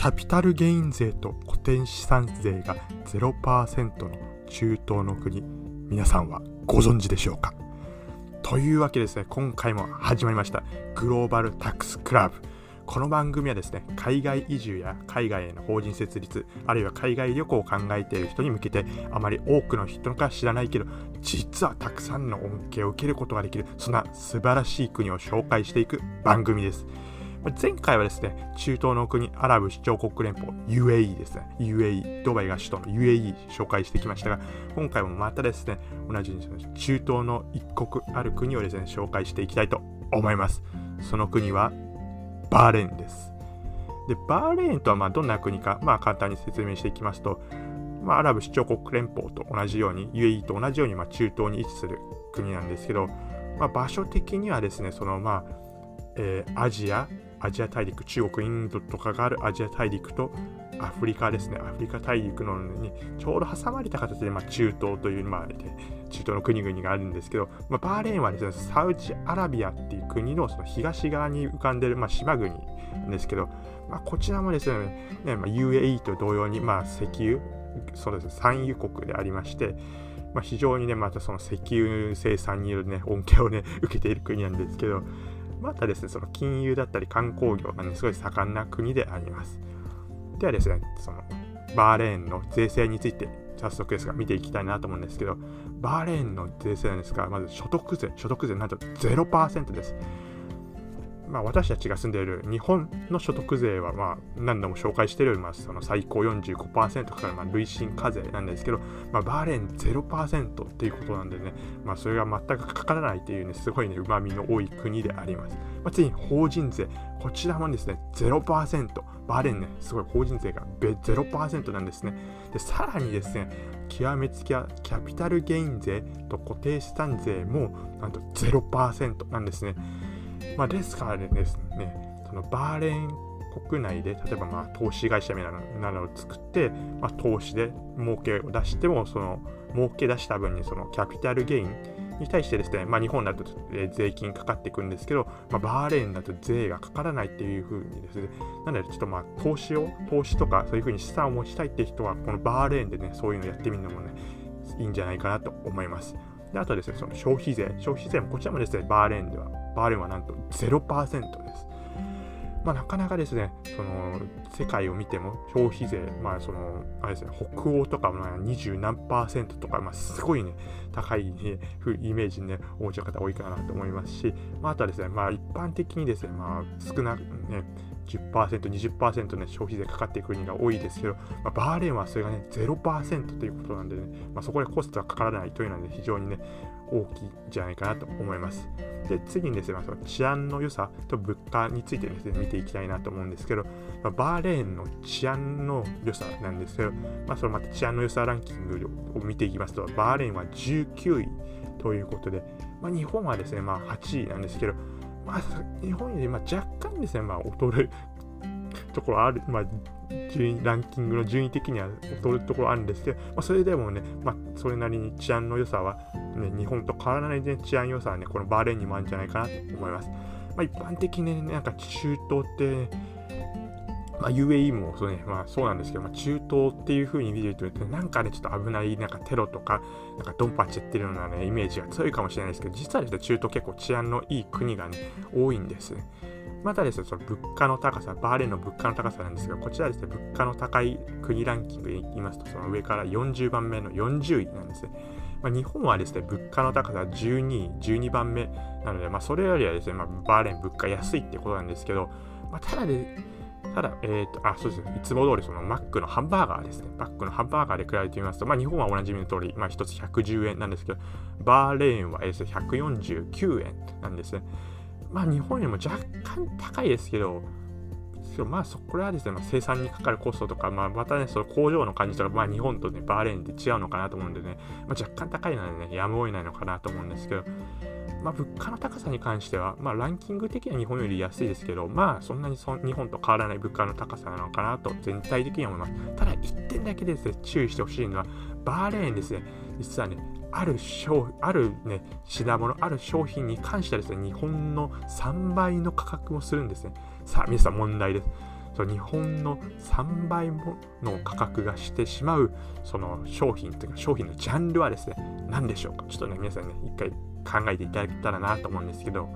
キャピタルゲイン税と固定資産税が0%の中東の国、皆さんはご存知でしょうか？というわけですね、今回も始まりました、グローバルタックスクラブ。この番組はですね、海外移住や海外への法人設立、あるいは海外旅行を考えている人に向けて、あまり多くの人が知らないけど、実はたくさんの恩恵を受けることができる、そんな素晴らしい国を紹介していく番組です。前回はですね、中東の国、アラブ首長国連邦、UAE ですね、UAE、ドバイが首都の UAE 紹介してきましたが、今回もまたですね、同じ中東の一国ある国をですね、紹介していきたいと思います。その国は、バーレーンです。で、バーレーンとはまあどんな国か、まあ簡単に説明していきますと、まあ、アラブ首長国連邦と同じように、UAE と同じようにまあ中東に位置する国なんですけど、まあ、場所的にはですね、そのまあ、えー、アジア、アジア大陸、中国、インドとかがあるアジア大陸とアフリカですね、アフリカ大陸のにちょうど挟まれた形で、まあ、中東という、まあ、中東の国々があるんですけど、まあ、バーレーンはですね、サウジアラビアっていう国のその東側に浮かんでる、まあ、島国なんですけど、まあ、こちらもですね、ねまあ、UAE と同様に、まあ、石油、そうです産油国でありまして、まあ、非常にね、またその石油生産によるね、恩恵をね、受けている国なんですけど、またですね、その金融だったり観光業がね、すごい盛んな国であります。ではですね、そのバーレーンの税制について早速ですが見ていきたいなと思うんですけど、バーレーンの税制なんですが、まず所得税、所得税なんと0%です。まあ、私たちが住んでいる日本の所得税は、まあ、何度も紹介しているより、まあ、その最高45%かかる、まあ、累進課税なんですけど、まあ、バーレーン0%っていうことなんでね、まあ、それが全くかからないというね、すごいね、旨味の多い国であります。まあ、次に法人税、こちらもですね、0%。バーレンね、すごい法人税が0%なんですね。で、さらにですね、極めつきはキャピタルゲイン税と固定資産税もなんと0%なんですね。まあ、ですからですね、そのバーレーン国内で例えばまあ投資会社みたいなのを作って、まあ、投資で儲けを出してもその儲け出した分にそのキャピタルゲインに対してですね、まあ、日本だと税金かかってくんですけど、まあ、バーレーンだと税がかからないっていうふうにですね、なのでちょっとまあ投資を、投資とかそういうふうに資産を持ちたいって人は、このバーレーンでね、そういうのやってみるのもね、いいんじゃないかなと思います。であとですね、その消費税、消費税もこちらもですね、バーレーンではバーレーンはなんと0%です。まあ、なかなかですね、その世界を見ても消費税、まあそのあれですね、北欧とかま20何パーセントとか、まあ、すごいね、高い、ね、イメージにね、お持ちの方多いかなと思いますし、まあ、あとはですね、まあ、一般的にですね、まあ、少なくね、10%、20%ね、消費税かかっていく国が多いですけど、まあ、バーレーンはそれがね、0%ということなんでね、まあ、そこでコストがかからないというのは、ね、非常にね、大きいんじゃないかなと思います。で、次にですね、まあ、その治安の良さと物価についてですね、見ていきたいなと思うんですけど、まあ、バーレーンの治安の良さなんですけど、まあ、そのまた治安の良さランキングを見ていきますと、バーレーンは19位ということで、まあ、日本はですね、まあ、8位なんですけど、まあ、日本よりまあ若干ですね、まあ、劣るところある、まあ、順ランキングの順位的には劣るところあるんですけど、まあ、それでもね、まあ、それなりに治安の良さは、ね、日本と変わらない、ね、治安良さはね、このバーレーンにもあるんじゃないかなと思います。まあ、一般的にね、なんか中東って、まあ、UAE もそう,、ねまあ、そうなんですけど、まあ、中東っていう風に見てると、なんかね、ちょっと危ない、なんかテロとか、なんかドンパチってるようなね、イメージが強いかもしれないですけど、実はですね、中東結構治安のいい国がね、多いんです。またですね、その物価の高さ、バーレンの物価の高さなんですが、こちらですね、物価の高い国ランキングで言いますと、その上から40番目の40位なんですね。まあ、日本はですね、物価の高さ12位、12番目なので、まあ、それよりはですね、まあ、バーレン物価安いってことなんですけど、まあ、ただで、ただ、えっ、ー、と、あ、そうですね、いつも通りそのマックのハンバーガーですね、マックのハンバーガーで比べてみますと、まあ、日本はおなじみの通り、まあ、1つ110円なんですけど、バーレーンはですね、149円なんですね。まあ日本よりも若干高いですけど、まあそこれはですね、まあ、生産にかかるコストとか、まあ、またね、その工場の感じとか、まあ日本とね、バーレーンって違うのかなと思うんでね、まあ、若干高いのでね、やむを得ないのかなと思うんですけど、まあ物価の高さに関しては、まあランキング的には日本より安いですけど、まあそんなにそ日本と変わらない物価の高さなのかなと全体的には思います。ただ一点だけですね、注意してほしいのは、バーレーンですね、実はね、ある商あるね、品物、ある商品に関してはですね、日本の3倍の価格もするんですね。さあ、皆さん問題です。日本の3倍もの価格がしてしまうその商品というか商品のジャンルはですね何でしょうか？ちょっとね皆さんね一回考えていただけたらなと思うんですけど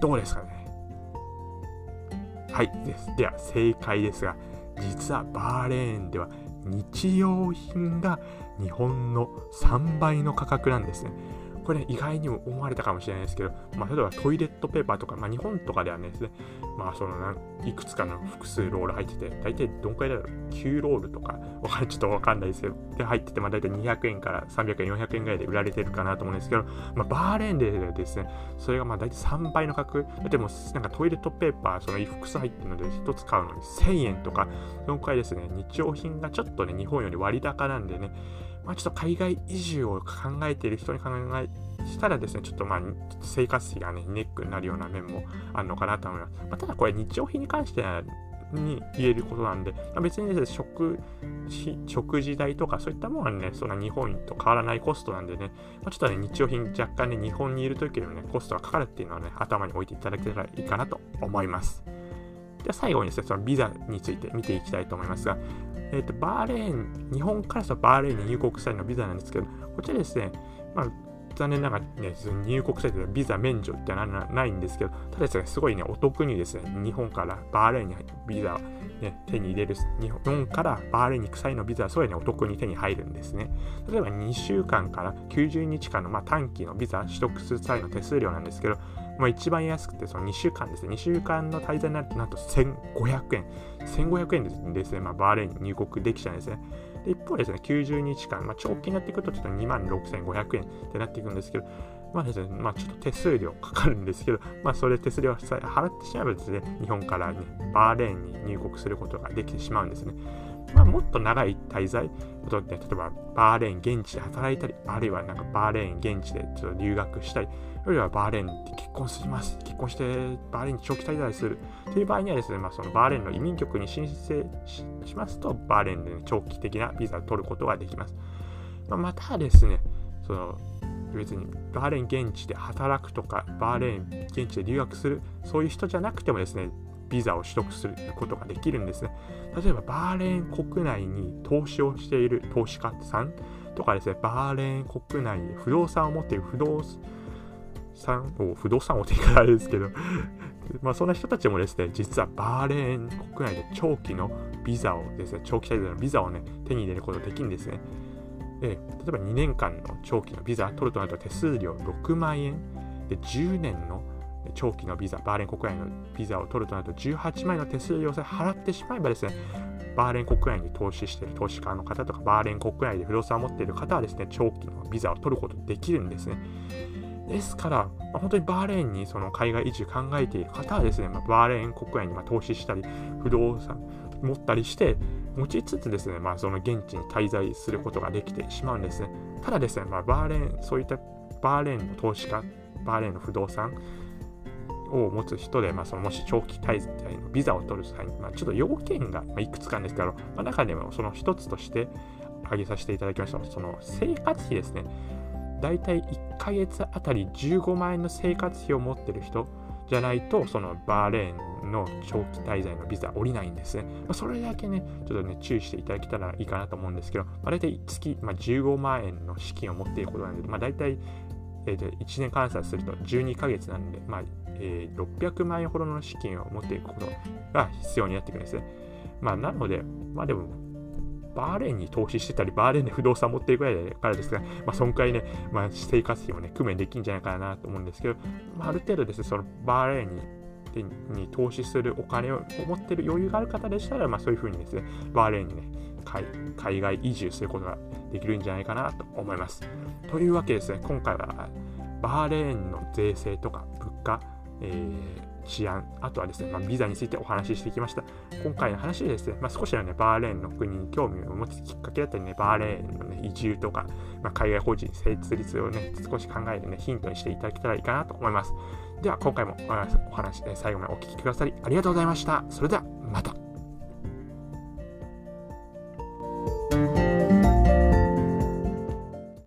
どうですかね？はいですでは正解ですが実はバーレーンでは日用品が日本の3倍の価格なんですね。これ、ね、意外にも思われたかもしれないですけど、まあ、例えばトイレットペーパーとか、まあ、日本とかではね、まあ、そのいくつかの複数ロール入ってて、大体どんくらいだろう ?9 ロールとか、ちょっとわかんないですけど、で入ってて、まあ、大体200円から300円、400円ぐらいで売られてるかなと思うんですけど、まあ、バーレーンでですね、それがまあ大体3倍の価格、でもなんかトイレットペーパー、その複数入ってるので、1つ買うのに1000円とか、そのくらいですね、日用品がちょっとね、日本より割高なんでね、まあ、ちょっと海外移住を考えている人に考えしたらですね、ちょっとまあ生活費がね、ネックになるような面もあるのかなと思います。まあ、ただこれ日用品に関してはに言えることなんで、まあ、別にですね、食食事代とかそういったものはね、そんな日本と変わらないコストなんでね、まあ、ちょっとね、日用品若干ね、日本にいる時よりもね、コストがかかるっていうのはね、頭に置いていただけたらいいかなと思います。では最後にですね、そのビザについて見ていきたいと思いますが、えーと、バーレーン、日本からしたバーレーンに入国したいのビザなんですけど、こちらですね、まあ、残念ながらね、入国したいというビザ免除ってのはないんですけど、ただですね、すごいね、お得にですね、日本からバーレーンにビザを、ね、手に入れる、日本からバーレーンに行く際のビザはすごいね、お得に手に入るんですね。例えば2週間から90日間の、まあ、短期のビザ取得する際の手数料なんですけど、まあ、一番安くてその2週間ですね。2週間の滞在になるとなんと1500円。1500円ですね、まあ、バーレーンに入国できちゃうんですね。で一方ですね、90日間、まあ、長期になっていくとちょっと2万6500円ってなっていくんですけど、まあですね、まあちょっと手数料かかるんですけど、まあそれ手数料払ってしまえばですね、日本からね、バーレーンに入国することができてしまうんですね。まあ、もっと長い滞在、例えばバーレーン現地で働いたり、あるいはなんかバーレーン現地でちょっと留学したり、あるいはバーレーンで結婚します。結婚してバーレーンに長期滞在するという場合にはですね、まあ、そのバーレーンの移民局に申請しますと、バーレーンで長期的なビザを取ることができます。まあ、またですね、その別にバーレーン現地で働くとか、バーレーン現地で留学する、そういう人じゃなくてもですね、ビザを取得することができるんですね。例えば、バーレーン国内に投資をしている投資家さんとかですね、バーレーン国内で不動産を持っている不動産を、不動産をって言い方あれですけど まあそんな人たちもですね、実はバーレーン国内で長期のビザをですね、長期滞在のビザをね、手に入れることができるんですね。で、例えば2年間の長期のビザ取るとなると手数料6万円で10年の長期のビザ、バーレン国内のビザを取るとなると18万円の手数料を払ってしまえばですね、バーレン国内に投資している投資家の方とか、バーレン国内で不動産を持っている方はですね、長期のビザを取ることできるんですね。ですから、まあ、本当にバーレーンにその海外移住考えている方はですね、まあ、バーレーン国内にま投資したり、不動産持ったりして、持ちつつですね、まあ、その現地に滞在することができてしまうんですね。ただですね、まあ、バーレーン、そういったバーレーンの投資家、バーレーンの不動産を持つ人で、まあ、そのもし長期滞在のビザを取る際に、まあ、ちょっと要件がいくつかあるんですけど、まあ、中でもその一つとして挙げさせていただきました、その生活費ですね。だいたい1ヶ月あたり15万円の生活費を持ってる人じゃないと、そのバーレーンの長期滞在のビザ降りないんですね。まあ、それだけね、ちょっとね、注意していただけたらいいかなと思うんですけど、まあ、大体月、まあ、15万円の資金を持っていることなので、まあ、大体、えー、1年換算すると12ヶ月なんで、まあえ、600万円ほどの資金を持っていくことが必要になってくるんですね。まあ、なので、まあでも、バーレーンに投資してたり、バーレーンで不動産持ってるぐらいからですが、まあ、そんくらいね、まあ、生活費もね、工面できるんじゃないかなと思うんですけど、まあ、ある程度ですね、そのバーレーンにに投資するお金を持ってる余裕がある方でしたら、まあ、そういうふうにですね、バーレーンにね、海外移住することができるんじゃないかなと思います。というわけですね、今回はバーレーンの税制とか物価、えー治安、あとはですね、まあ、ビザについてお話ししてきました。今回の話でですね、まあ、少しはね、バーレーンの国に興味を持つきっかけだったりね、バーレーンの、ね、移住とか、まあ、海外法人設立をね、少し考えてね、ヒントにしていただけたらいいかなと思います。では、今回もお話、最後までお聞きくださりありがとうございました。それでは、また